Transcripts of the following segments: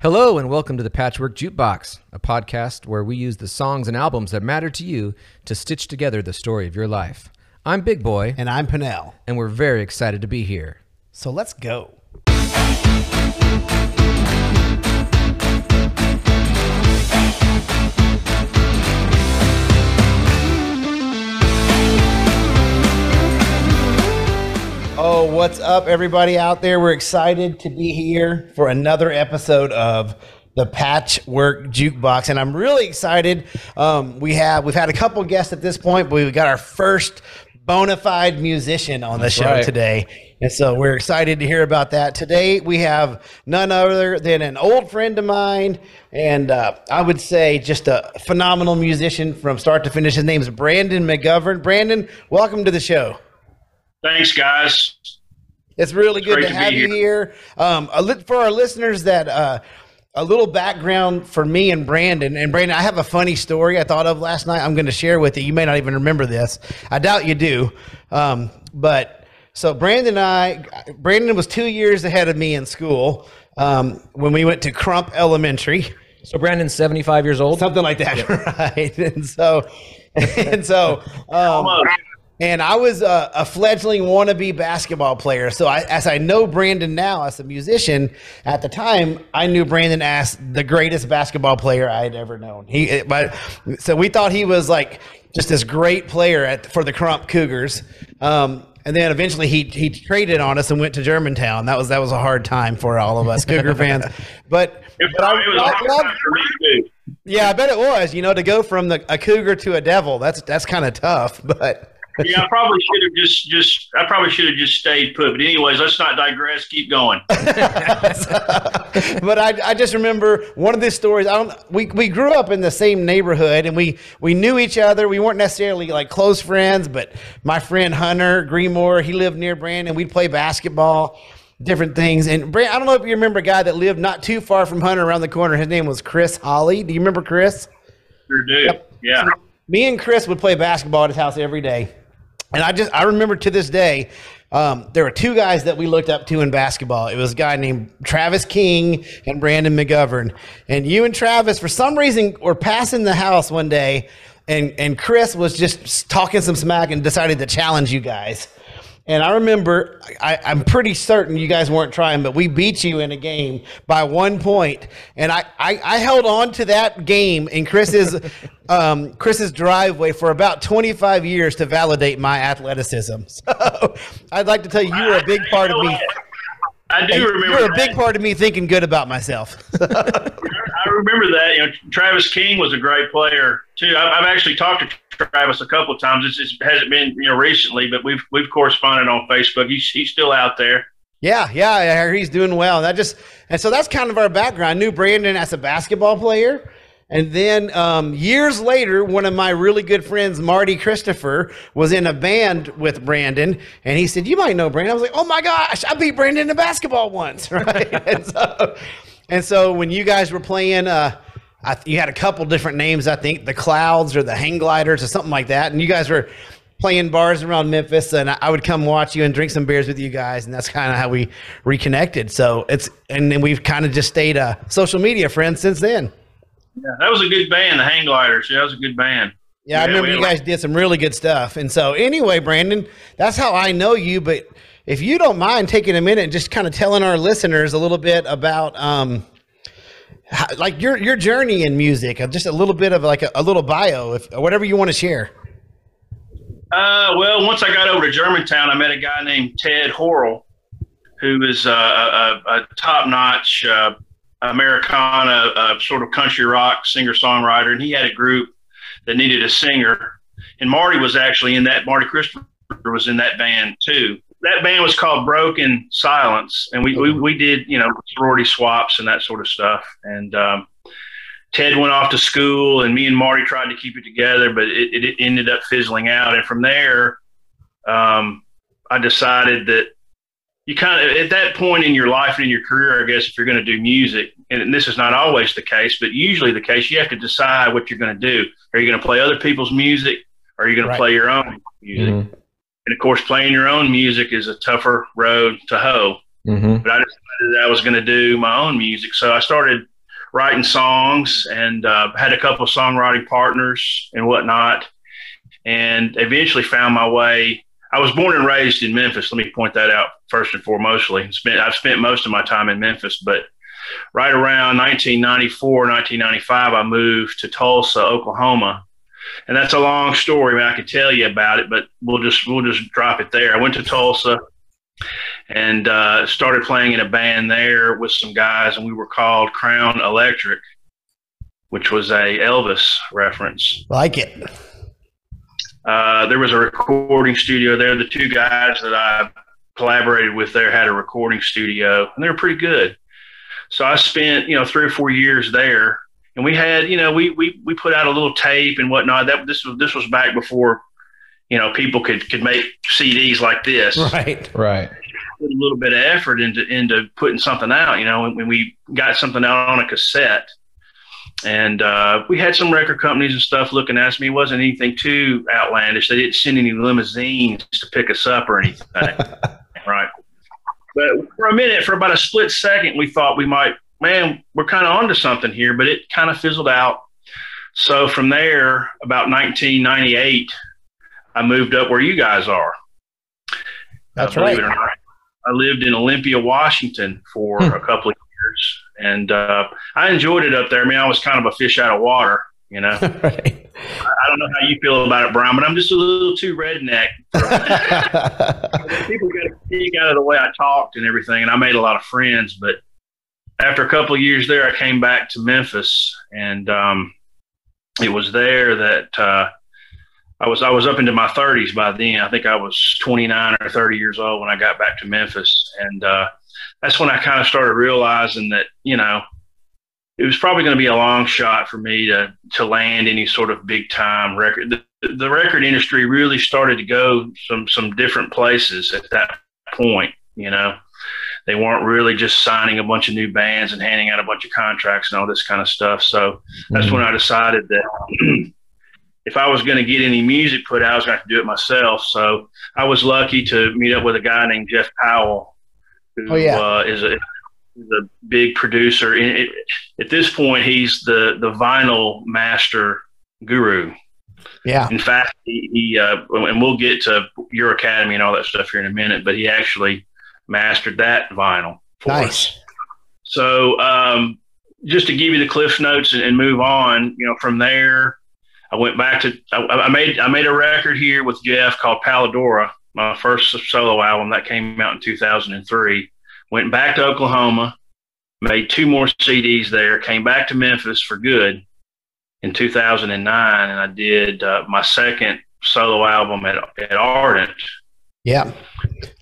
Hello, and welcome to the Patchwork Jukebox, a podcast where we use the songs and albums that matter to you to stitch together the story of your life. I'm Big Boy, And I'm Pinnell. and we're very excited to be here. So let's go. Oh, what's up, everybody out there? We're excited to be here for another episode of the Patchwork Jukebox, and I'm really excited. Um, we have we've had a couple guests at this point, but we've got our first bona fide musician on the show right. today, and so we're excited to hear about that. Today we have none other than an old friend of mine, and uh, I would say just a phenomenal musician from start to finish. His name is Brandon McGovern. Brandon, welcome to the show. Thanks, guys. It's really good to to have you here. Um, a lit for our listeners that uh, a little background for me and Brandon. And Brandon, I have a funny story I thought of last night. I'm going to share with you. You may not even remember this. I doubt you do. Um, but so Brandon and I, Brandon was two years ahead of me in school um, when we went to Crump Elementary So, Brandon's 75 years old. something like that, right? And so, and so, um, Almost. And I was a, a fledgling wannabe basketball player. So, I, as I know Brandon now as a musician, at the time I knew Brandon as the greatest basketball player I had ever known. He, but so we thought he was like just this great player at for the Crump Cougars. Um, and then eventually he he traded on us and went to Germantown. That was that was a hard time for all of us Cougar fans. But, It, but I, it was a I hard love- time for me too. yeah, I bet it was. You know, to go from the, a cougar to a devil, that's that's kind of tough. But Yeah, I probably should have just just I probably should have just stayed put. But anyways, let's not digress. Keep going. but I, I just remember one of these stories. I don't. We, we grew up in the same neighborhood, and we we knew each other. We weren't necessarily like close friends, but my friend Hunter Greenmore, he lived near Brandon. We'd play basketball, different things. And Brand, I don't know if you remember a guy that lived not too far from Hunter, around the corner. His name was Chris Holly. Do you remember Chris? Sure do. Yeah. me and Chris would play basketball at his house every day. And I just I remember to this day, um, there were two guys that we looked up to in basketball. It was a guy named Travis King and Brandon McGovern. And you and Travis, for some reason, were passing the house one day, and and Chris was just talking some smack and decided to challenge you guys. And I remember, I, I'm pretty certain you guys weren't trying, but we beat you in a game by one point. And I, I, I held on to that game in Chris's, um, Chris's driveway for about 25 years to validate my athleticism. So I'd like to tell you, you were a big part of me. I do remember. You were a big part of me thinking good about myself. I remember that. You know, Travis King was a great player too. I've, actually talked to Travis a couple of times. It just hasn't been you know recently, but we've we've corresponded on Facebook. He's he's still out there. Yeah, yeah, he's doing well. That just and so that's kind of our background. I knew Brandon as a basketball player, and then um, years later, one of my really good friends, Marty Christopher, was in a band with Brandon, and he said, "You might know Brandon." I was like, "Oh my gosh, I beat Brandon in basketball once!" Right? and so, and so when you guys were playing, uh, I, you had a couple different names. I think the Clouds or the Hang Gliders or something like that, and you guys were playing bars around Memphis, and I would come watch you and drink some beers with you guys, and that's kind of how we reconnected. So it's and then we've kind of just stayed uh, social media friends since then. Yeah, that was a good band, the Hang Gliders. Yeah, that was a good band. Yeah, I remember you guys did some really good stuff. And so anyway, Brandon, that's how I know you. But if you don't mind taking a minute and just kind of telling our listeners a little bit about um how, like your your journey in music, uh, just a little bit of like a, a little bio, if whatever you want to share. Uh, well, once I got over to Germantown, I met a guy named Ted Horrell, who is uh, a, a, a top-notch uh, Americana uh, sort of country rock singer-songwriter, and he had a group that needed a singer. And Marty was actually in that. Marty Christopher was in that band too. That band was called Broken Silence, and we we, we did you know sorority swaps and that sort of stuff. And um, Ted went off to school, and me and Marty tried to keep it together, but it, it ended up fizzling out. And from there, um, I decided that you kind of at that point in your life and in your career, I guess, if you're going to do music, and this is not always the case, but usually the case, you have to decide what you're going to do. Are you going to play other people's music, or are you going Right. to play your own music? Mhm. And of course, playing your own music is a tougher road to hoe. Mm-hmm. But I decided that I was going to do my own music, so I started writing songs and uh, had a couple of songwriting partners and whatnot, and eventually found my way. I was born and raised in Memphis. Let me point that out first and foremostly. Spent, I've spent most of my time in Memphis, but right around 1994, 1995, I moved to Tulsa, Oklahoma, and that's a long story. I, I could tell you about it, but we'll just we'll just drop it there. I went to Tulsa and uh, started playing in a band there with some guys, and we were called Crown Electric, which was a Elvis reference. Like it. Uh, there was a recording studio there. The two guys that I collaborated with there had a recording studio, and they were pretty good. So I spent you know three or four years there, and we had you know we we we put out a little tape and whatnot. That this was this was back before you know people could could make CDs like this. Right, right. Put a little bit of effort into into putting something out. You know, when, when we got something out on a cassette, and uh, we had some record companies and stuff looking at us. Me, it wasn't anything too outlandish. They didn't send any limousines to pick us up or anything, right? But for a minute, for about a split second, we thought we might, man, we're kind of onto something here. But it kind of fizzled out. So from there, about 1998, I moved up where you guys are. That's uh, right. I lived in Olympia, Washington for hmm. a couple of years, and uh, I enjoyed it up there. I mean, I was kind of a fish out of water, you know. right. I don't know how you feel about it, Brian, but I'm just a little too redneck. People got a kick out of the way I talked and everything, and I made a lot of friends. But after a couple of years there, I came back to Memphis, and um, it was there that uh, I was I was up into my 30s by then. I think I was 29 or 30 years old when I got back to Memphis, and uh, that's when I kind of started realizing that you know it was probably going to be a long shot for me to to land any sort of big time record. The, the record industry really started to go some some different places at that point. You know, they weren't really just signing a bunch of new bands and handing out a bunch of contracts and all this kind of stuff. So that's mm-hmm. when I decided that. if I was going to get any music put out, I was going to have to do it myself. So I was lucky to meet up with a guy named Jeff Powell, who oh, yeah. uh, is a, a big producer. It, at this point, he's the the vinyl master guru. Yeah. In fact, he, he uh, and we'll get to your academy and all that stuff here in a minute, but he actually mastered that vinyl. nice. Us. So, um, just to give you the cliff notes and, and move on, you know, from there, I went back to I, I, made I made a record here with Jeff called Paladora, my first solo album that came out in 2003. Went back to Oklahoma, made two more CDs there, came back to Memphis for good in 2009, and I did uh, my second solo album at at Ardent. Yeah,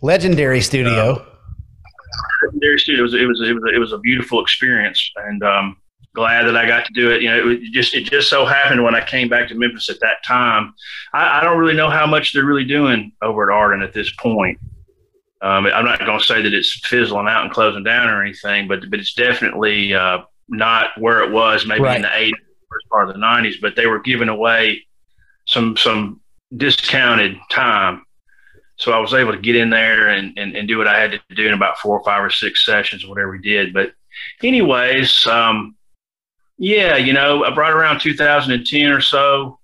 legendary studio. Uh, legendary studio. It was, it was it was it was a beautiful experience, and um, glad that I got to do it. You know, it just it just so happened when I came back to Memphis at that time. I, I don't really know how much they're really doing over at Ardent at this point. Um, I'm not going to say that it's fizzling out and closing down or anything, but but it's definitely uh, not where it was maybe right. in the 80s, first part of the 90s. But they were giving away some some discounted time. So I was able to get in there and, and, and do what I had to do in about four or five or six sessions, whatever we did. But anyways, um, yeah, you know, right around 2010 or so,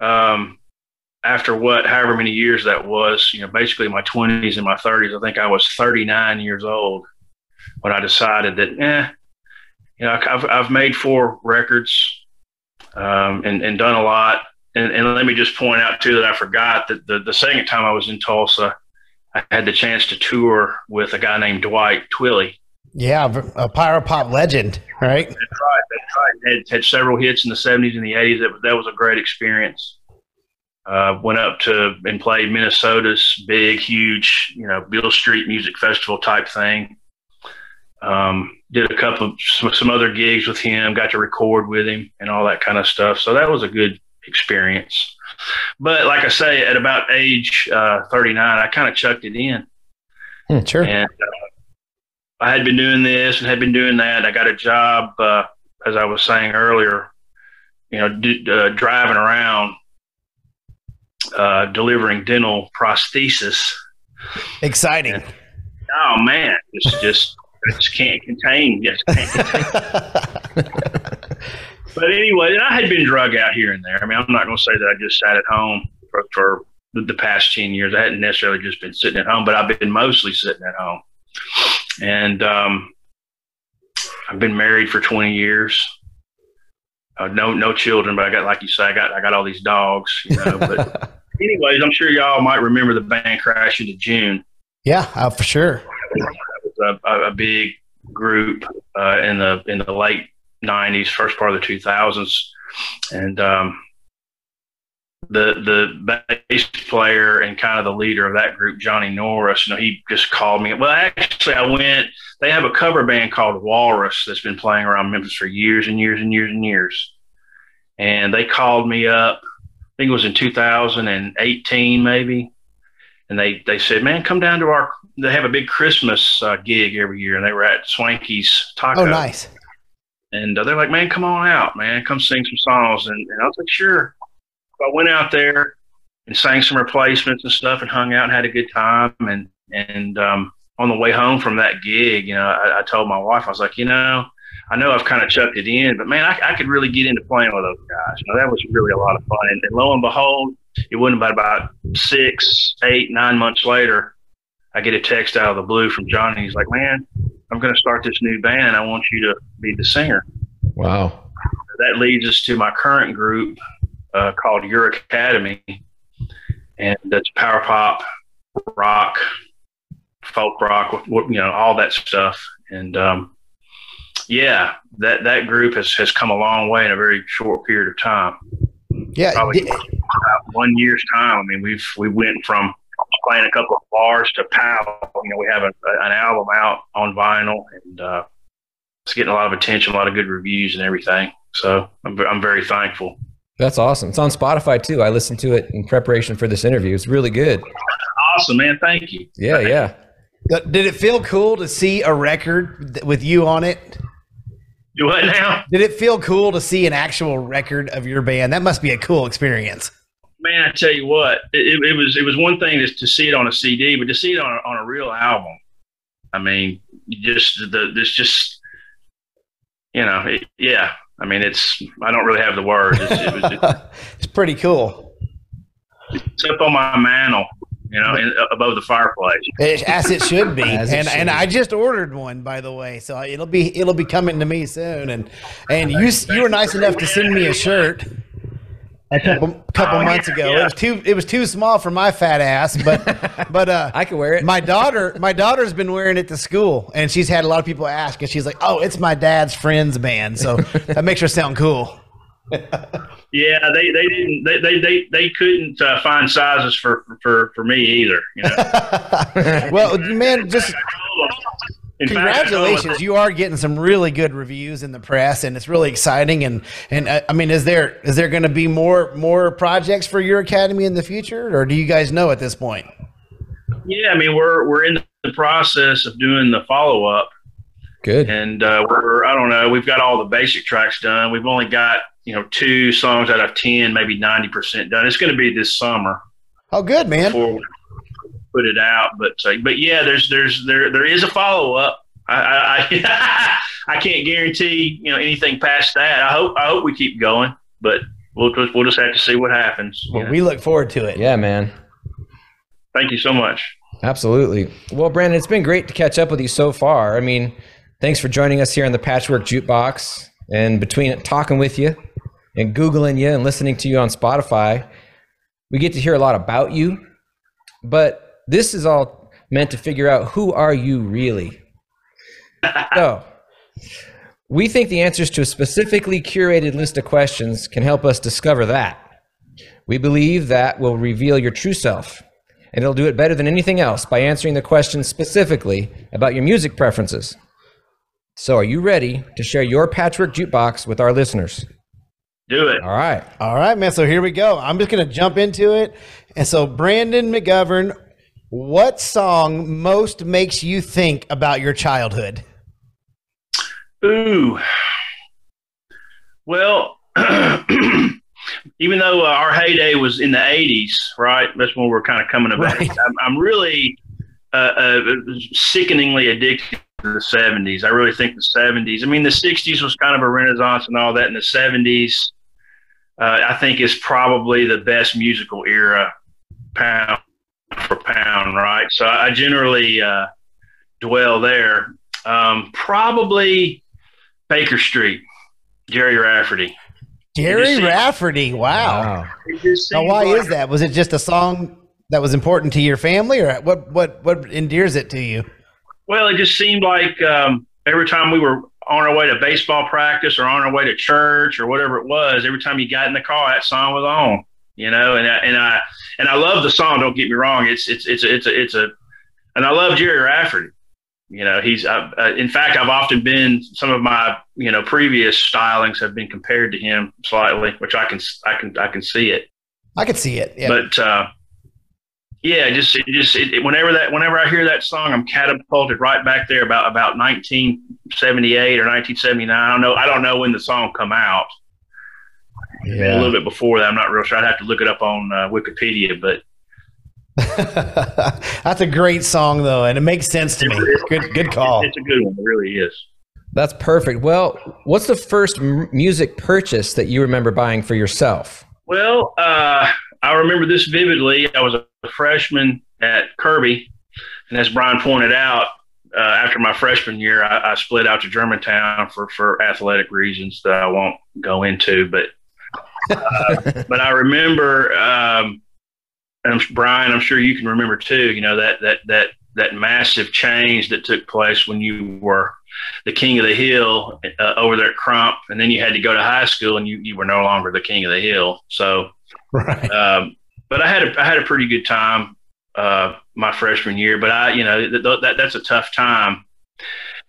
um, after what, however many years that was, you know, basically my 20s and my 30s, I think I was 39 years old when I decided that, eh, you know, I've, I've made four records um, and, and done a lot. And, and let me just point out, too, that I forgot that the, the second time I was in Tulsa, I had the chance to tour with a guy named Dwight Twilley. Yeah, a power pop legend, right? That's right. That's right. Had, had several hits in the 70s and the 80s. That, that was a great experience. Uh, went up to and played Minnesota's big, huge, you know, Beale Street Music Festival type thing. Um, did a couple of some, some, other gigs with him, got to record with him and all that kind of stuff. So that was a good experience. But like I say, at about age uh, 39, I kind of chucked it in. Mm, sure. And uh, I had been doing this and had been doing that. I got a job, uh, as I was saying earlier, you know, d- uh, driving around uh, delivering dental prosthesis. Exciting. And, oh man, it's just I just can't contain. Just can't contain. but anyway, I had been drug out here and there. I mean, I'm not going to say that I just sat at home for, for the, past ten years. I hadn't necessarily just been sitting at home, but I've been mostly sitting at home. And um, I've been married for 20 years. Uh, no, no children, but I got, like you say, I got, I got all these dogs, you know. But anyways, I'm sure y'all might remember the band Crash into June. Yeah, uh, for sure. It was a, a big group uh, in the in the late 90s, first part of the 2000s, and um, the the bass player and kind of the leader of that group, Johnny Norris, you know, he just called me. Well, actually, I went. They have a cover band called Walrus that's been playing around Memphis for years and years and years and years. And they called me up. I think it was in 2018, maybe. And they they said, "Man, come down to our." They have a big Christmas uh, gig every year, and they were at Swanky's Taco. Oh, nice. And uh, they're like, "Man, come on out, man. Come sing some songs." And, and I was like, "Sure." So I went out there and sang some replacements and stuff, and hung out and had a good time. And and um, on the way home from that gig, you know, I, I, told my wife, I was like, you know, I know I've kind of chucked it in, but man, I, I, could really get into playing with those guys. You know, that was really a lot of fun. And, and lo and behold, it wasn't about about six, eight, nine months later, I get a text out of the blue from Johnny. He's like, man, I'm going to start this new band. I want you to be the singer. Wow. That leads us to my current group uh, called Your Academy, and that's power pop, rock, folk rock, you know, all that stuff. And um, yeah, that that group has has come a long way in a very short period of time. Yeah, Probably one year's time. I mean, we've we went from playing a couple of bars to pow. You know, we have a, an album out on vinyl, and uh, it's getting a lot of attention, a lot of good reviews, and everything. So I'm I'm very thankful. That's awesome. It's on Spotify too. I listened to it in preparation for this interview. It's really good. Awesome, man. Thank you. Yeah, Thank yeah. Did it feel cool to see a record with you on it? Do what now? Did it feel cool to see an actual record of your band? That must be a cool experience. Man, I tell you what, it, it was it was one thing to, to see it on a CD, but to see it on a, on a real album, I mean, just the this just you know, it, yeah, I mean, it's I don't really have the words. It's, it was, it, it's pretty cool. It's up on my mantle, you know, in, uh, above the fireplace. As it should be, it and should and be. I just ordered one by the way, so it'll be it'll be coming to me soon. And and you you were nice enough to send me a shirt a couple couple Oh, months yeah, ago. yeah. It was too it was too small for my fat ass, but but uh, I can wear it. my daughter my daughter's been wearing it to school, and she's had a lot of people ask, and she's like, "Oh, it's my dad's friend's band," so that makes her sound cool. Yeah, they, they didn't they they they, they couldn't uh, find sizes for, for for me either. You know, well, man, just In fact, I told congratulations them- you are getting some really good reviews in the press and it's really exciting and and uh, i mean is there is there going to be more more projects for your academy in the future or do you guys know at this point Yeah, I mean we're we're in the process of doing the follow up, Good. and uh, we're I don't know we've got all the basic tracks done. We've only got you know two songs out of ten, maybe ninety percent done. It's going to be this summer oh good man before we put it out. But uh, but yeah, there's there's there there is a follow up. I I, I I can't guarantee you know anything past that. I hope I hope we keep going, but we'll just we'll just have to see what happens. well, know. we look forward to it Yeah, man. Thank you so much. Absolutely. Well, Brandon, it's been great to catch up with you so far. I mean, thanks for joining us here on the Patchwork Jukebox. And between talking with you and Googling you and listening to you on Spotify, we get to hear a lot about you. But this is all meant to figure out who are you really? so, we think the answers to a specifically curated list of questions can help us discover that. We believe that will reveal your true self, and it'll do it better than anything else by answering the questions specifically about your music preferences. So, are you ready to share your patchwork jukebox with our listeners? Do it. All right. all right man so here we go i'm just going to jump into it and so brandon mcgovern what song most makes you think about your childhood Ooh. Well, even though uh, our heyday was in the 80s, right? That's when we're kind of coming of Right. I'm, I'm really, uh, uh, sickeningly addicted to the 70s. I really think the 70s. I mean, the 60s was kind of a renaissance and all that. In the 70s, uh, I think is probably the best musical era, pound for pound, right? So I generally uh, dwell there. Um, probably Baker Street, Gerry Rafferty. Gerry Rafferty. Wow. wow. Now, why like, is that? Was it just a song that was important to your family, or what? What what endears it to you? Well, it just seemed like um, every time we were on our way to baseball practice or on our way to church or whatever it was, every time you got in the car, that song was on. You know, and I, and I and I love the song. Don't get me wrong. It's it's it's it's a, it's a and I love Gerry Rafferty. You know, he's uh, uh, in fact I've often been some of my you know previous stylings have been compared to him slightly, which I can I can I can see it. I can see it. Yeah. But uh, yeah, just it just it, whenever that whenever I hear that song, I'm catapulted right back there about about 1978 or 1979. I don't know. I don't know when the song come out. Yeah. A little bit before that, I'm not real sure. I'd have to look it up on uh, Wikipedia, but that's a great song though, and it makes sense to me. Good, good call. It's a good one. It really is. That's perfect. Well, what's the first m- music purchase that you remember buying for yourself? Well, uh, I remember this vividly. I was a freshman at Kirby, and as Brian pointed out, uh, after my freshman year, I, I, split out to Germantown for for athletic reasons that I won't go into. But uh, but I remember, um, and Brian, I'm sure you can remember too. You know that that that that massive change that took place when you were the king of the hill uh, over there at Crump, and then you had to go to high school, and you you were no longer the king of the hill. So Right. Um, but I had a, I had a pretty good time uh, my freshman year. But I, you know, th- that that's a tough time.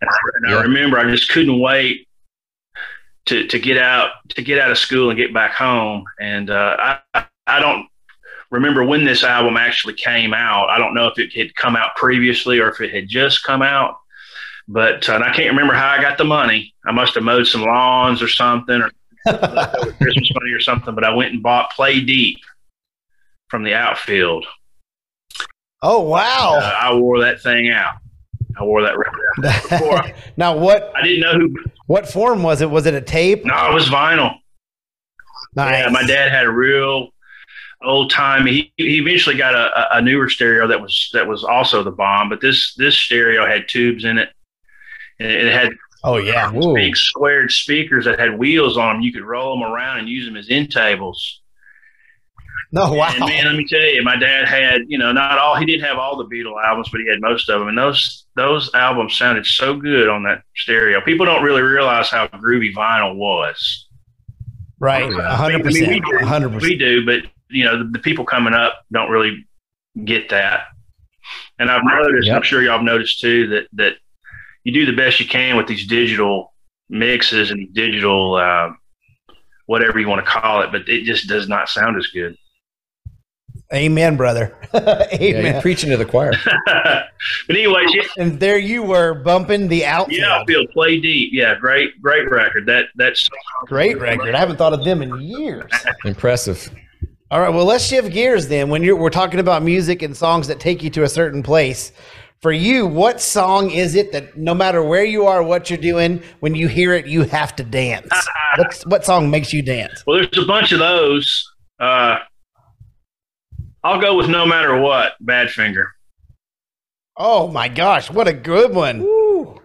And, I, and yeah. I remember I just couldn't wait to to get out to get out of school and get back home. And uh, I I don't remember when this album actually came out. I don't know if it had come out previously or if it had just come out. But uh, I can't remember how I got the money. I must have mowed some lawns or something, or Christmas money or something, but I went and bought Play Deep from the outfield. Oh wow! Uh, I wore that thing out. I wore that record out. now what? I didn't know who. What form was it? Was it a tape? No, it was vinyl. Nice. Yeah, my dad had a real old time. He he eventually got a, a newer stereo that was that was also the bomb, but this this stereo had tubes in it, and it had Oh yeah, big squared speakers that had wheels on them. You could roll them around and use them as end tables. No, wow. And man, let me tell you, my dad had, you know, not all he didn't have all the Beatle albums, but he had most of them. And those those albums sounded so good on that stereo. People don't really realize how groovy vinyl was. Right, hundred percent, hundred percent. We do, but you know, the, the, people coming up don't really get that. And I've noticed, yep. I'm sure y'all have noticed too, that that you do the best you can with these digital mixes and digital uh, whatever you want to call it, but it just does not sound as good. Amen, brother. Amen. Yeah, preaching to the choir. but anyways, yeah. and there you were bumping the outfield. Yeah, outfield play deep. Yeah, great, great record. That that's great record. I haven't thought of them in years. Impressive. All right, well, let's shift gears then. When you're we're talking about music and songs that take you to a certain place, for you, what song is it that no matter where you are, what you're doing, when you hear it, you have to dance? What's, what song makes you dance? Well, there's a bunch of those. Uh, I'll go with No Matter What, Badfinger. Oh my gosh, what a good one. Woo.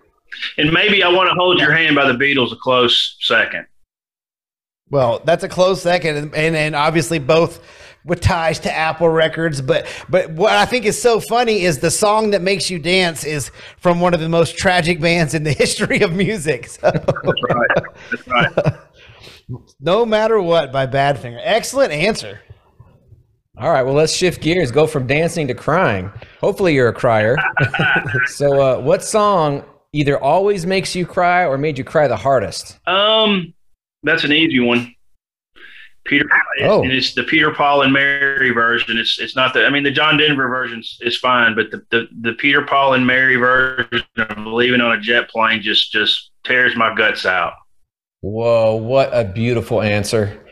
And maybe I want to hold your hand by the Beatles a close second. Well, that's a close second, and, and, and obviously both with ties to Apple Records. But but what I think is so funny is the song that makes you dance is from one of the most tragic bands in the history of music. So. That's right. That's right. no matter what by Badfinger. Excellent answer. All right, well, let's shift gears. Go from dancing to crying. Hopefully, you're a crier. so, uh, what song either always makes you cry or made you cry the hardest? Um, that's an easy one. Peter. Oh. And it's the Peter, Paul, and Mary version. It's it's not the. I mean, the John Denver version is fine, but the, the the Peter, Paul, and Mary version of "Leaving on a Jet Plane" just just tears my guts out. Whoa! What a beautiful answer.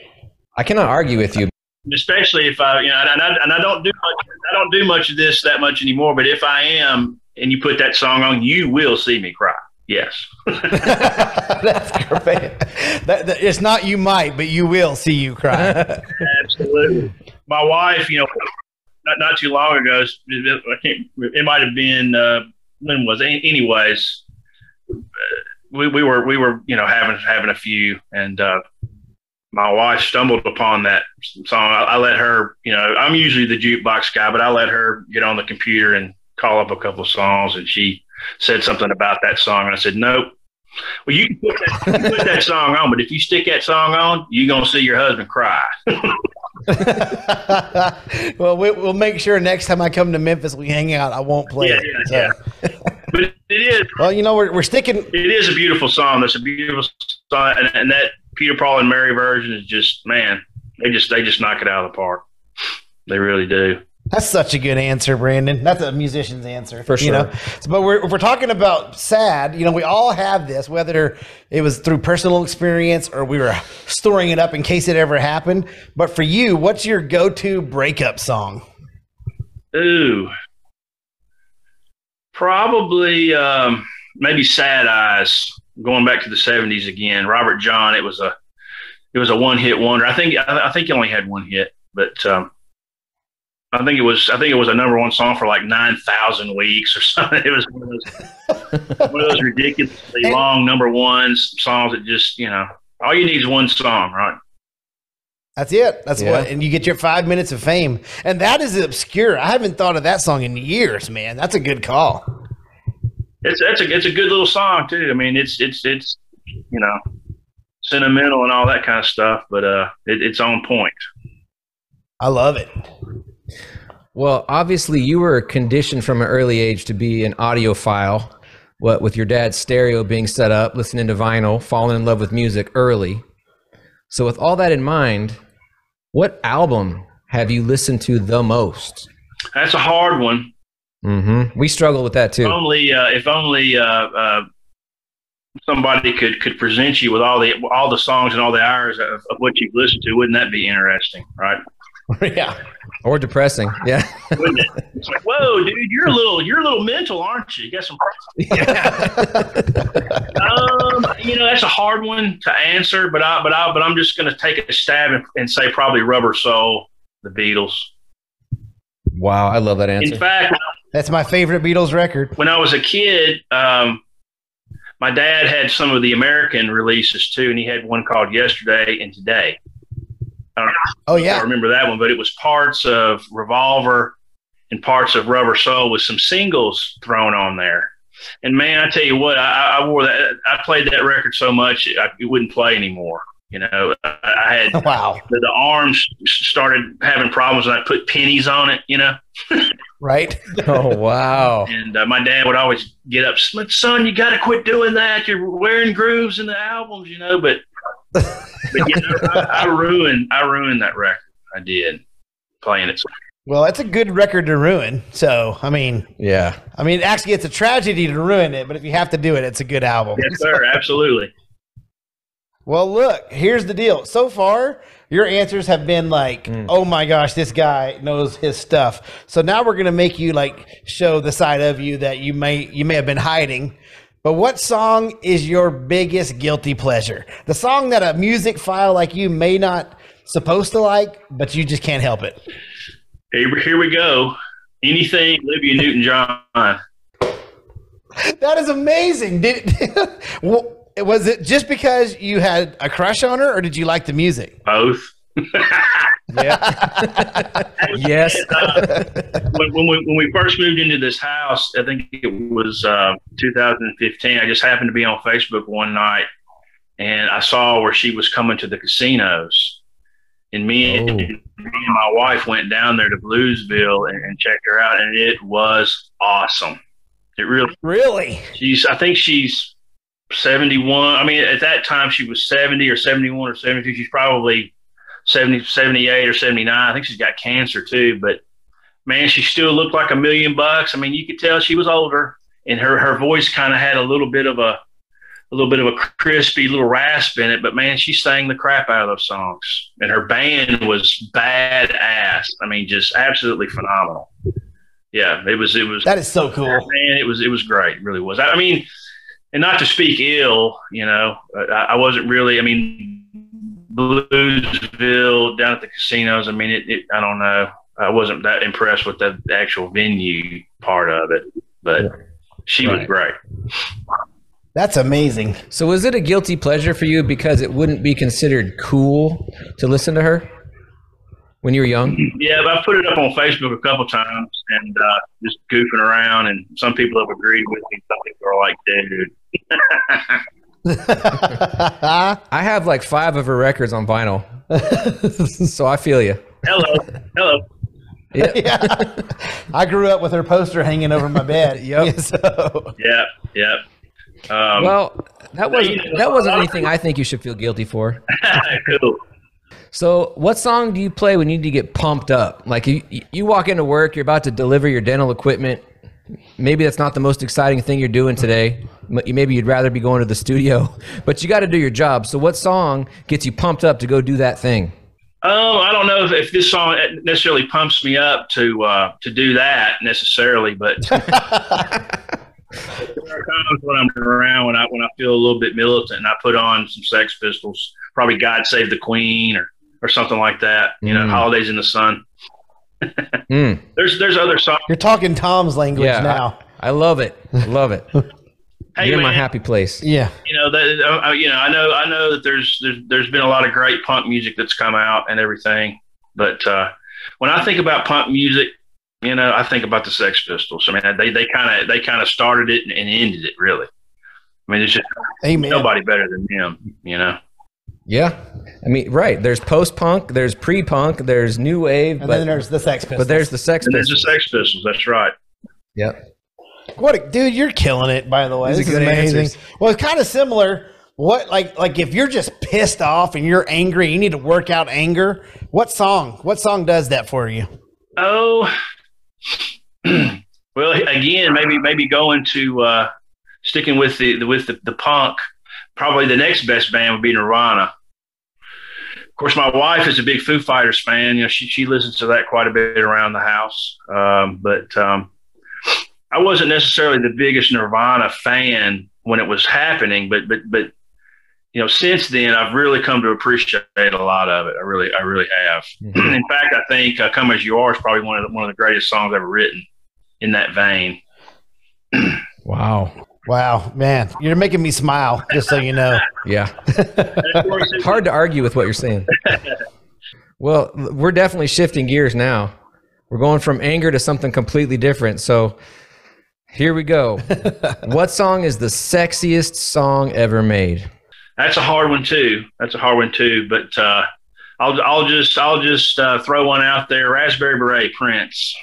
I cannot argue with you. Especially if I, you know, and I, and I don't do much, I don't do much of this that much anymore. But if I am, and you put that song on, you will see me cry. Yes. That's perfect. That, that, it's not you might, but you will see you cry. Absolutely. My wife, you know, not not too long ago, I can't. It might have been uh, when was it? Anyways, uh, we, we were we were you know having having a few, and uh, my wife stumbled upon that song. I, I, let her, you know, I'm usually the jukebox guy, but I let her get on the computer and call up a couple of songs, and she said something about that song, and I said, nope. Well, you can put that, can put that song on, but if you stick that song on, you're gonna see your husband cry. well, we, will make sure next time I come to Memphis, we hang out. I won't play yeah, it. Yeah, so. yeah. but it is. Well, you know, we're, we're sticking. It is a beautiful song. That's a beautiful song, and, and that Peter Paul and Mary version is just man. They just they just knock it out of the park. They really do. That's such a good answer, Brandon. That's a musician's answer. For sure. You know? But we're, we're talking about sad, you know, we all have this, whether it was through personal experience or we were storing it up in case it ever happened. But for you, what's your go to breakup song? Ooh. Probably um, maybe Sad Eyes, going back to the 70s again. Robert John, it was a it was a one hit wonder. I think I, think he only had one hit, but um, I think it was I think it was a number one song for like nine thousand weeks or something. It was one of those one of those ridiculously long number ones songs that just you know all you need is one song, right? That's it. That's yeah. what, and you get your five minutes of fame, and that is obscure. I haven't thought of that song in years, man. That's a good call. It's that's a it's a good little song too. I mean, it's it's it's you know sentimental and all that kind of stuff, but uh, it, it's on point. I love it. Well, obviously, you were conditioned from an early age to be an audiophile. What with your dad's stereo being set up, listening to vinyl, falling in love with music early. So, with all that in mind, what album have you listened to the most? That's a hard one. Mm-hmm. We struggle with that too. If only, uh, if only uh, uh, somebody could could present you with all the all the songs and all the hours of, of what you've listened to, wouldn't that be interesting? Right? yeah. Or depressing. Yeah. it's like, whoa, dude, you're a little, you're a little mental, aren't you? You got some. Yeah. um, you know, that's a hard one to answer, but I, but I, but I'm just going to take a stab and, and, say probably Rubber Soul, the Beatles. Wow, I love that answer. In fact, that's my favorite Beatles record. When I was a kid, um, my dad had some of the American releases too, and he had one called Yesterday and Today. oh yeah, I remember that one. But it was parts of Revolver and parts of Rubber Soul with some singles thrown on there. And man, I tell you what, I, I wore that. I played that record so much I, it wouldn't play anymore. You know, I had wow. The, the arms started having problems, and I put pennies on it. You know, right? oh wow! And uh, my dad would always get up, son, you got to quit doing that. You're wearing grooves in the albums, you know. But but you know, I, I, ruined I ruined that record. I did playing it. Well, that's a good record to ruin. So, I mean, yeah. I mean, actually, it's a tragedy to ruin it, but if you have to do it, it's a good album. Yes, sir. Absolutely. Well, look, here's the deal. So far, your answers have been like, mm. "Oh my gosh, this guy knows his stuff." So now we're going to make you like show the side of you that you may you may have been hiding. But what song is your biggest guilty pleasure? The song that a music file like you may not supposed to like, but you just can't help it. Here, here we go. Anything Olivia Newton John. That is amazing. Did well, was it just because you had a crush on her, or did you like the music? Both. yeah. yes. Uh, when, when, we, when we first moved into this house, I think it was uh, 2015. I just happened to be on Facebook one night, and I saw where she was coming to the casinos. And me, oh. and, me and my wife went down there to Bluesville and, and checked her out, and it was awesome. It really, really. She's, I think she's 71. I mean, at that time she was 70 or 71 or 72. She's probably 70, 78 or 79. I think she's got cancer too, but man, she still looked like a million bucks. I mean, you could tell she was older and her, her voice kind of had a little bit of a, a little bit of a crispy little rasp in it, but man, she sang the crap out of those songs, and her band was badass. I mean, just absolutely phenomenal. Yeah, it was. It was. That is so cool. Man, it was. It was great. It really was. I, I mean, and not to speak ill, you know, I, I wasn't really. I mean, Bluesville down at the casinos. I mean, it, it. I don't know. I wasn't that impressed with the, the actual venue part of it, but she was great. That's amazing. So was it a guilty pleasure for you because it wouldn't be considered cool to listen to her when you were young? Yeah, but I put it up on Facebook a couple times and uh, just goofing around, and some people have agreed with me. Some people are like, "Dude, I have like five of her records on vinyl, so I feel you. hello, hello." Yeah. yeah. I grew up with her poster hanging over my bed. Yep. So, Yeah, yeah. Um, Well, that wasn't that wasn't anything I think you should feel guilty for. cool. So, what song do you play when you need to get pumped up? Like you, you walk into work, you're about to deliver your dental equipment. Maybe that's not the most exciting thing you're doing today. M- Maybe you'd rather be going to the studio, but you got to do your job. So, what song gets you pumped up to go do that thing? Um, I don't know if, if this song necessarily pumps me up to uh, to do that necessarily, but there are times when I'm around when I when I feel a little bit militant and I put on some Sex Pistols, probably God Save the Queen or or something like that. You know, Mm. Holidays in the Sun. Mm, There's there's other songs. you're talking Tom's language yeah, now. I, I love it. I love it. Hey you're in my happy place. Yeah. you know that uh, uh, you know I know I know that there's there's there's been a lot of great punk music that's come out and everything, but uh, when I think about punk music, you know I think about the Sex Pistols. I mean they they kind of they kind of started it and, and ended it really. I mean there's just Amen. nobody better than them, you know. Yeah, I mean, right. There's post punk, there's pre punk, there's new wave, And but then there's the Sex Pistols. but there's the Sex And there's the Sex Pistols. That's right. Yep. What, a, dude? You're killing it. By the way, These this is amazing. answers. Well, it's kind of similar. What like like if you're just pissed off and you're angry, you need to work out anger. What song? What song does that for you? Oh, well, again, maybe maybe going to uh, sticking with the with the, the punk. Probably the next best band would be Nirvana. Of course, my wife is a big Foo Fighters fan. You know, she she listens to that quite a bit around the house. Um, but um, I wasn't necessarily the biggest Nirvana fan when it was happening. But but but you know, since then, I've really come to appreciate a lot of it. I really I really have. In fact, I think uh, "Come as You Are" is probably one of the, one of the greatest songs ever written in that vein. Wow. Wow, man, you're making me smile. Just so you know. Yeah. And of course, it- Hard to argue with what you're saying. well, we're definitely shifting gears now. We're going from anger to something completely different. So here we go. what song is the sexiest song ever made? That's a hard one too. That's a hard one too. But uh, I'll I'll just I'll just uh, throw one out there. Raspberry Beret, Prince.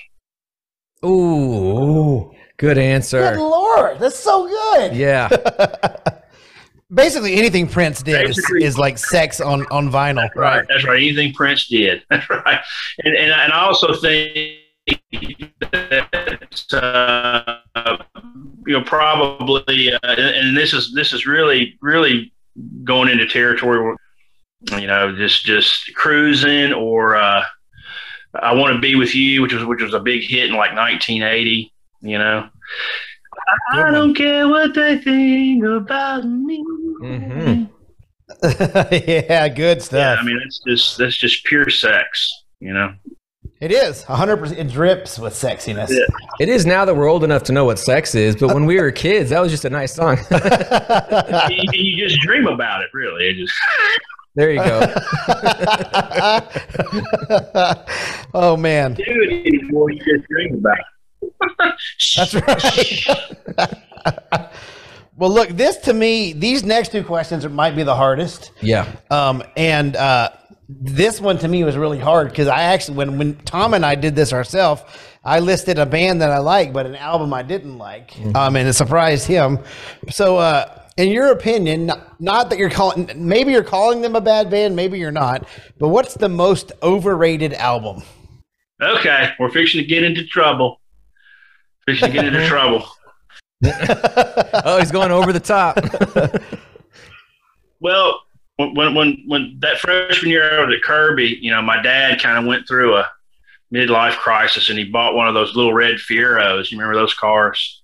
Ooh, good answer. Good lord, that's so good. Yeah. Basically, anything Prince did is, is like sex on on vinyl. Right. That's right. Anything Prince did. That's right. And and, and I also think that uh, you know probably uh, and this is this is really really going into territory where you know just just cruising or uh, I want to be with you, which was which was a big hit in like 1980. You know. Good I one. don't care what they think about me. Mhm. yeah, good Yeah, stuff. I mean that's just that's just pure sex, you know. It is 100. percent It drips with sexiness. Yeah. It is now that we're old enough to know what sex is, but when we were kids, that was just a nice song. you, you just dream about it, really. It just there you go. oh man, do it anymore. You just dream about it. that's right. well, look, this to me, these next two questions might be the hardest. Yeah. Um, and uh, this one to me was really hard because I actually, when when Tom and I did this ourselves, I listed a band that I like, but an album I didn't like, um, and it surprised him. So, uh, in your opinion, not, not that you're calling, maybe you're calling them a bad band, maybe you're not, but what's the most overrated album? Okay, we're fixing to get into trouble. Fixing to get into trouble. oh, he's going over the top. Well, when when when, when that freshman year I was at Kirby, you know, my dad kind of went through a midlife crisis, and he bought one of those little red Fieros. You remember those cars?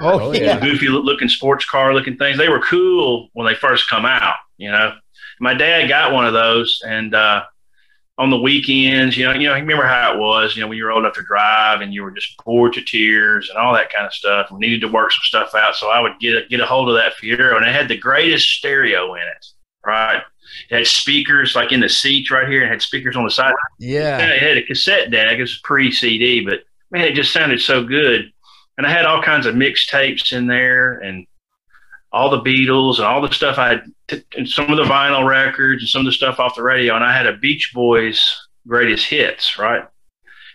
Oh, Oh, yeah. yeah. Goofy looking sports car looking things. They were cool when they first come out. You know, my dad got one of those, and uh, on the weekends, you know, you know, remember how it was. You know, when you were old enough to drive, and you were just bored to tears, and all that kind of stuff. We needed to work some stuff out, so I would get a, get a hold of that Fiero, and it had the greatest stereo in it. Right, it had speakers like in the seats right here, and had speakers on the side. Yeah. It had a cassette deck. It was pre CD, but man, it just sounded so good. And I had all kinds of mixtapes in there, and all the Beatles and all the stuff I had, t- and some of the vinyl records and some of the stuff off the radio. And I had a Beach Boys greatest hits, right?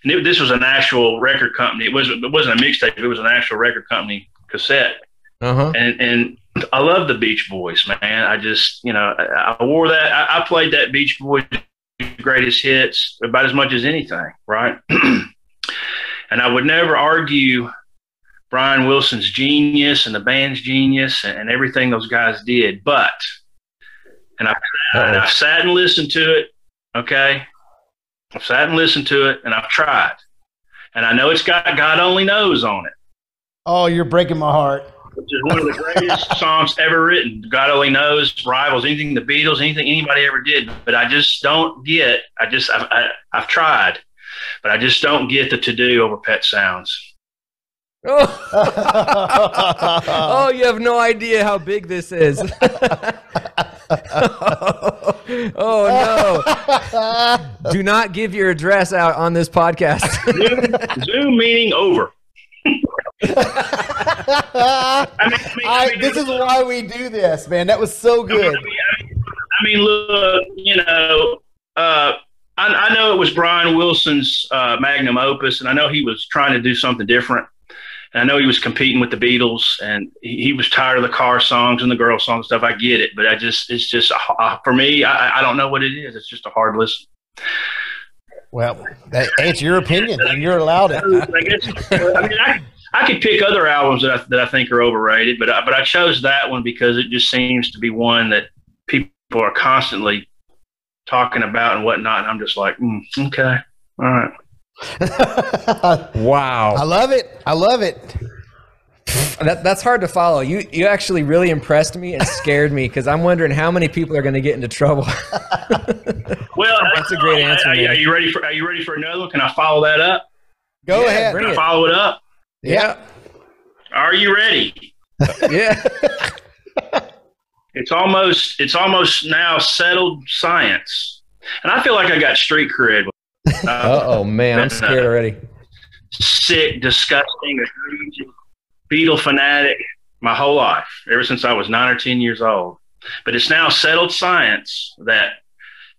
And it, this was an actual record company. It wasn't. It wasn't a mixtape. It was an actual record company cassette Uh huh. and and I love the Beach Boys, man. I just you know I, I wore that. I, I played that Beach Boys greatest hits about as much as anything, right? and I would never argue Brian Wilson's genius and the band's genius and, and everything those guys did, but and I and I've sat and listened to it. Okay, I've sat and listened to it, and I've tried, and I know it's got God only knows on it Oh, you're breaking my heart. Which is one of the greatest songs ever written. God only knows, rivals anything the Beatles, anything anybody ever did. But I just don't get. I just I've, I, I've tried, but I just don't get the to do over Pet Sounds. Oh. oh, you have no idea how big this is. oh no! Do not give your address out on this podcast. Zoom, Zoom meeting over. I mean, I mean, I I, this is why we do this, man. That was so good. I mean, look, you know, uh, I, I know it was Brian Wilson's uh, magnum opus, and I know he was trying to do something different. And I know he was competing with the Beatles, and he, he was tired of the car songs and the girl song stuff. I get it, but I just, it's just uh, for me, I, I don't know what it is. It's just a hard listen. Well, that, it's your opinion, and you're allowed it. I guess. I mean, I, I could pick other albums that I, that I think are overrated, but I, but I chose that one because it just seems to be one that people are constantly talking about and whatnot. And I'm just like, mm, okay, all right. Wow. I love it. I love it. that, that's hard to follow. You you actually really impressed me and scared me because I'm wondering how many people are going to get into trouble. Well, That's a great answer, Are, you- are you ready for Are you ready for another one? Can I follow that up? Go Yeah, ahead. bring Can I it. follow it up? Yeah, Are you ready? yeah. It's almost it's almost now settled science, and I feel like I got street cred. Uh, oh, man, I'm scared already. sick, disgusting, Beatle fanatic my whole life, ever since I was nine or 10 years old. But it's now settled science that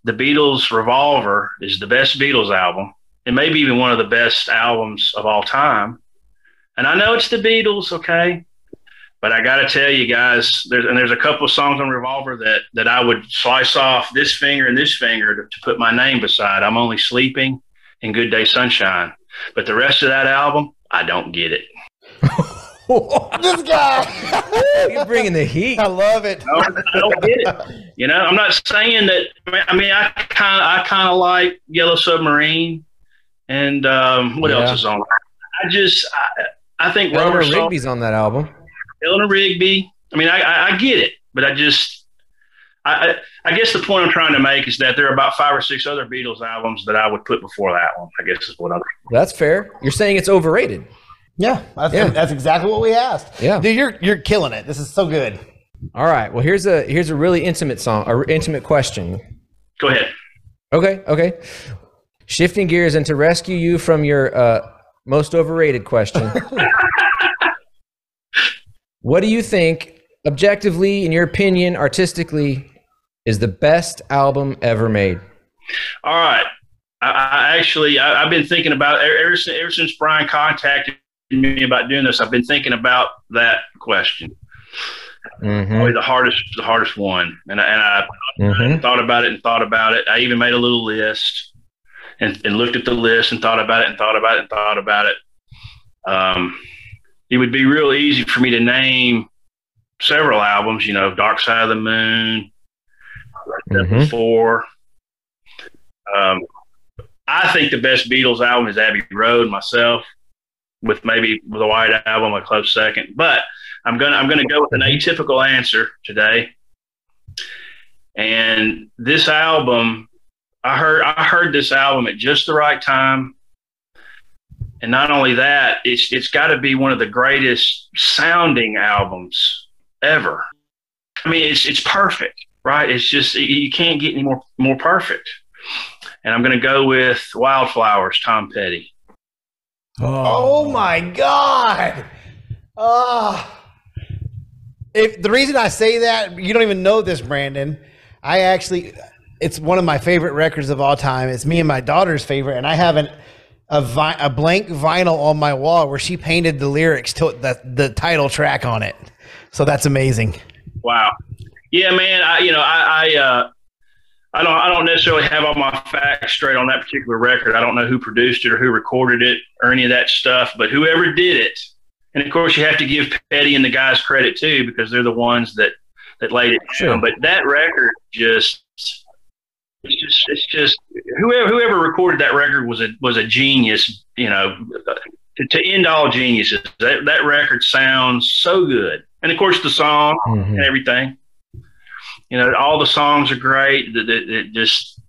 the Beatles' Revolver is the best Beatles album. It may be even one of the best albums of all time. And I know it's the Beatles, okay? But I got to tell you guys, there's, and there's a couple of songs on Revolver that, that I would slice off this finger and this finger to, to put my name beside. I'm Only Sleeping and Good Day Sunshine. But the rest of that album, I don't get it. This guy. You're bringing the heat. I love it. I don't, I don't get it. You know, I'm not saying that. I mean, I kind of, I kind of like Yellow Submarine, and um, what Yeah. else is on? I just, I, I think Eleanor Rubber Soul, Rigby's on that album. Eleanor Rigby. I mean, I, I, I get it, but I just, I, I, I guess the point I'm trying to make is that there are about five or six other Beatles albums that I would put before that one. I guess is what I'm. That's fair. You're saying it's overrated. Yeah, that's, Yeah. that's exactly what we asked. Yeah. dude, you're you're killing it. This is so good. All right. Well, here's a here's a really intimate song, a intimate question. Go ahead. Okay. Okay. Shifting gears and to rescue you from your uh, most overrated question. what do you think, objectively, in your opinion, artistically, is the best album ever made? All right. I, I actually, I, I've been thinking about ever, ever since Brian contacted me about doing this. I've been thinking about that question. Mm-hmm. Probably the hardest, the hardest one. And I, and I Mm-hmm. thought about it and thought about it. I even made a little list and, and looked at the list and thought about it and thought about it and thought about it. Um, it would be real easy for me to name several albums. You know, Dark Side of the Moon, Mhm. Four. Um, I think the best Beatles album is Abbey Road. Myself, with maybe with a White Album a close second, but I'm gonna I'm gonna go with an atypical answer today. And this album, I heard I heard this album at just the right time. And not only that, it's it's got to be one of the greatest sounding albums ever. I mean, it's it's perfect, right? It's just you can't get any more more perfect. And I'm going to go with Wildflowers, Tom Petty. Oh, oh my god! Oh. If the reason I say that, you don't even know this, Brandon. I actually, it's one of my favorite records of all time. It's me and my daughter's favorite, and I have an a, vi- a blank vinyl on my wall where she painted the lyrics to the the title track on it. So that's amazing. Wow. Yeah, man. I you know I I uh, I don't I don't necessarily have all my facts straight on that particular record. I don't know who produced it or who recorded it or any of that stuff. But whoever did it, and of course you have to give Petty and the guys credit too because they're the ones that that laid it Sure. down. But that record just it's just it's just whoever whoever recorded that record was a was a genius. You know, to, to end all geniuses. That that record sounds so good, and of course the song Mhm. and everything. You know, all the songs are great. That it, just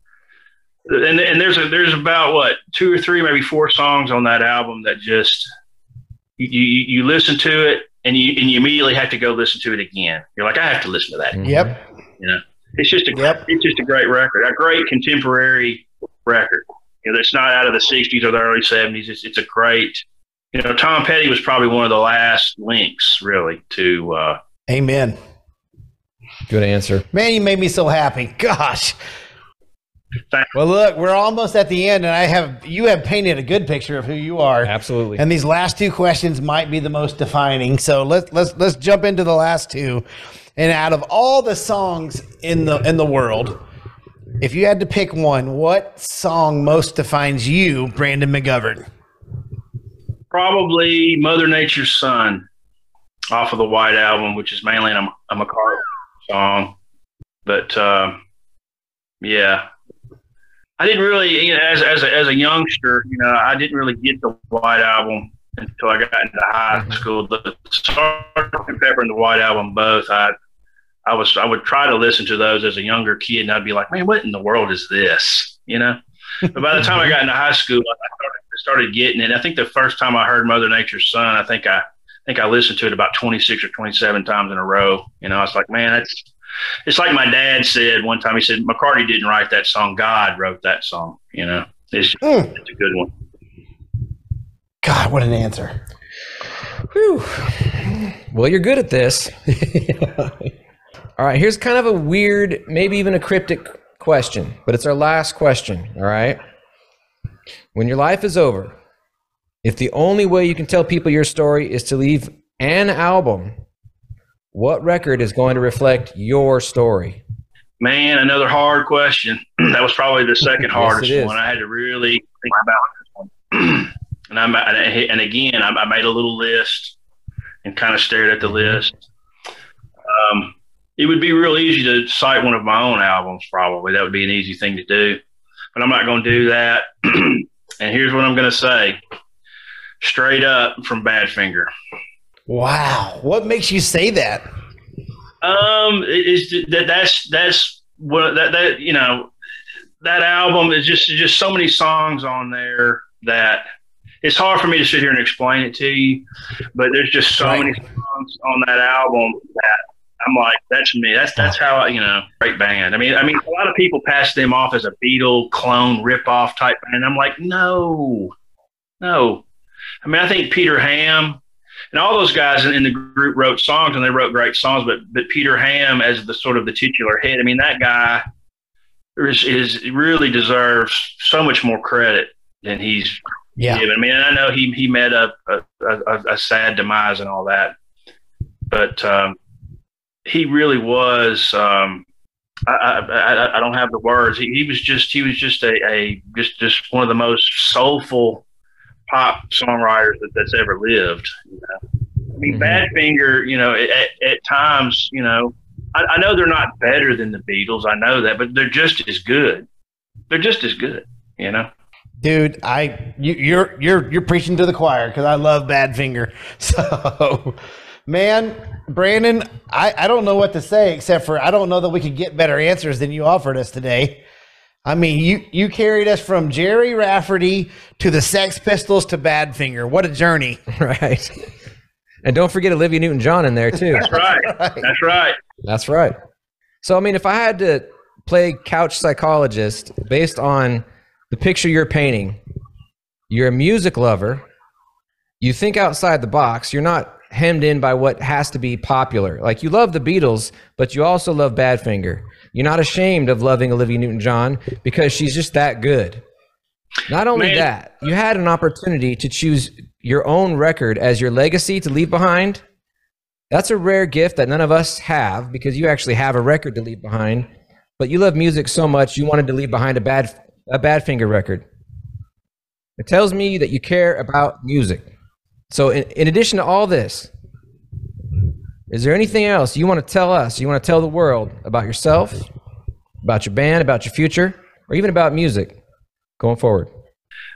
and and there's a there's about what two or three, maybe four songs on that album that just you you, you listen to it and you and you immediately have to go listen to it again. You're like, I have to listen to that. Mhm. Yep. It's just a Yep. it's just a great record, a great contemporary record. You know, it's not out of the '60s or the early '70s. It's, it's a great. You know, Tom Petty was probably one of the last links, really, to uh, Amen. Good answer. Man, you made me so happy. Gosh. Thank- Well, look, we're almost at the end, and I have you have painted a good picture of who you are. Absolutely. And these last two questions might be the most defining. So let's let's let's jump into the last two. And out of all the songs in the in the world, if you had to pick one, what song most defines you, Brandon McGovern? probably Mother Nature's Son off of the White Album, which is mainly a, a McCartney song. But uh, yeah, I didn't really, you know, as as a, as a youngster, you know, I didn't really get the White Album until I got into high mm-hmm. school. The Sgt. Pepper and the White Album both, I I was I would try to listen to those as a younger kid, and I'd be like, man, what in the world is this? You know. But by the time I got into high school, I started, started getting it. I think the first time I heard Mother Nature's Son, I think I, I think I listened to it about 26 or 27 times in a row. You know, I was like, man, that's it's like my dad said one time. He said McCartney didn't write that song; God wrote that song. You know, it's, Mm. it's a good one. God, what an answer. Whew. Well, you're good at this. All right, here's kind of a weird, maybe even a cryptic question, but it's our last question. All right. When your life is over, if the only way you can tell people your story is to leave an album, what record is going to reflect your story? Man, another hard question. that was probably the second hardest is. one. I had to really think about this one. and I'm and and again, I, I made a little list and kind of stared at the list. Um, it would be real easy to cite one of my own albums. Probably that would be an easy thing to do, but I'm not going to do that. and here's what I'm going to say, straight up from Badfinger. Wow. What makes you say that? Um, it- it's that that's that's what that that you know that album is just just so many songs on there that it's hard for me to sit here and explain it to you, but there's just so Right. many songs on that album that I'm like, that's me. That's that's how I, you know, great band. I mean, I mean, a lot of people pass them off as a Beatle clone rip-off type band. I'm like, no, no. I mean, I think Peter Ham and all those guys in, in the group wrote songs and they wrote great songs, but but Peter Ham as the sort of the titular head, I mean, that guy is, is really deserves so much more credit than he's Yeah. given. I mean, I know he he met a a, a, a sad demise and all that, but um, he really was. Um, I, I, I, I don't have the words. He, he was just he was just a, a just just one of the most soulful pop songwriters that, that's ever lived. You know? mean, Mhm. Badfinger, you know, at, at times, you know, I, I know they're not better than the Beatles. I know that, but they're just as good. They're just as good, you know. Dude, I you, you're you're you're preaching to the choir because I love Badfinger. So, man, Brandon, I I don't know what to say except for I don't know that we could get better answers than you offered us today. I mean, you you carried us from Gerry Rafferty to the Sex Pistols to Badfinger. What a journey! right. And don't forget Olivia Newton John in there too. That's right. That's right. That's right. So, I mean, if I had to play couch psychologist based on the picture you're painting, you're a music lover, you think outside the box, you're not hemmed in by what has to be popular. Like, you love the Beatles, but you also love Badfinger. You're not ashamed of loving Olivia Newton John because she's just that good. Not only Man. that, you had an opportunity to choose your own record as your legacy to leave behind. That's a rare gift that none of us have because you actually have a record to leave behind. But you love music so much you wanted to leave behind a bad a Badfinger record. It tells me that you care about music. So in, in addition to all this, is there anything else you want to tell us, you want to tell the world about yourself, about your band, about your future, or even about music going forward?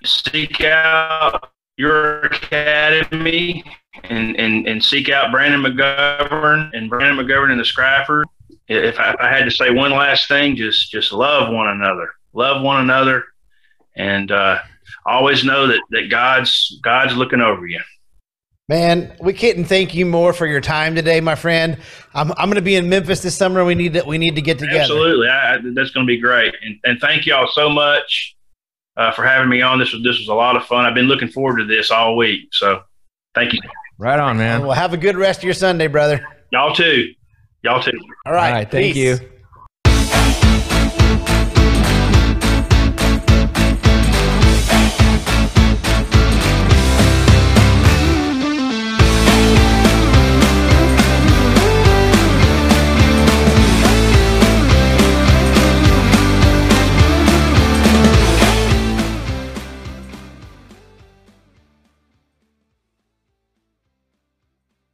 Seek out Your Academy and, and, and seek out Brandon McGovern and Brandon McGovern and the Scrappers. If I, if I had to say one last thing, just just love one another, love one another, and uh, always know that, that God's God's looking over you. Man, we couldn't thank you more for your time today, my friend. I'm I'm going to be in Memphis this summer. We need to we need to get together. Absolutely, I, I, that's going to be great. And, and thank y'all so much uh, for having me on. This was this was a lot of fun. I've been looking forward to this all week. So thank you, Right on, man. Well, have a good rest of your Sunday, brother. y'all too. Y'all too. All right. All right, thank peace. you.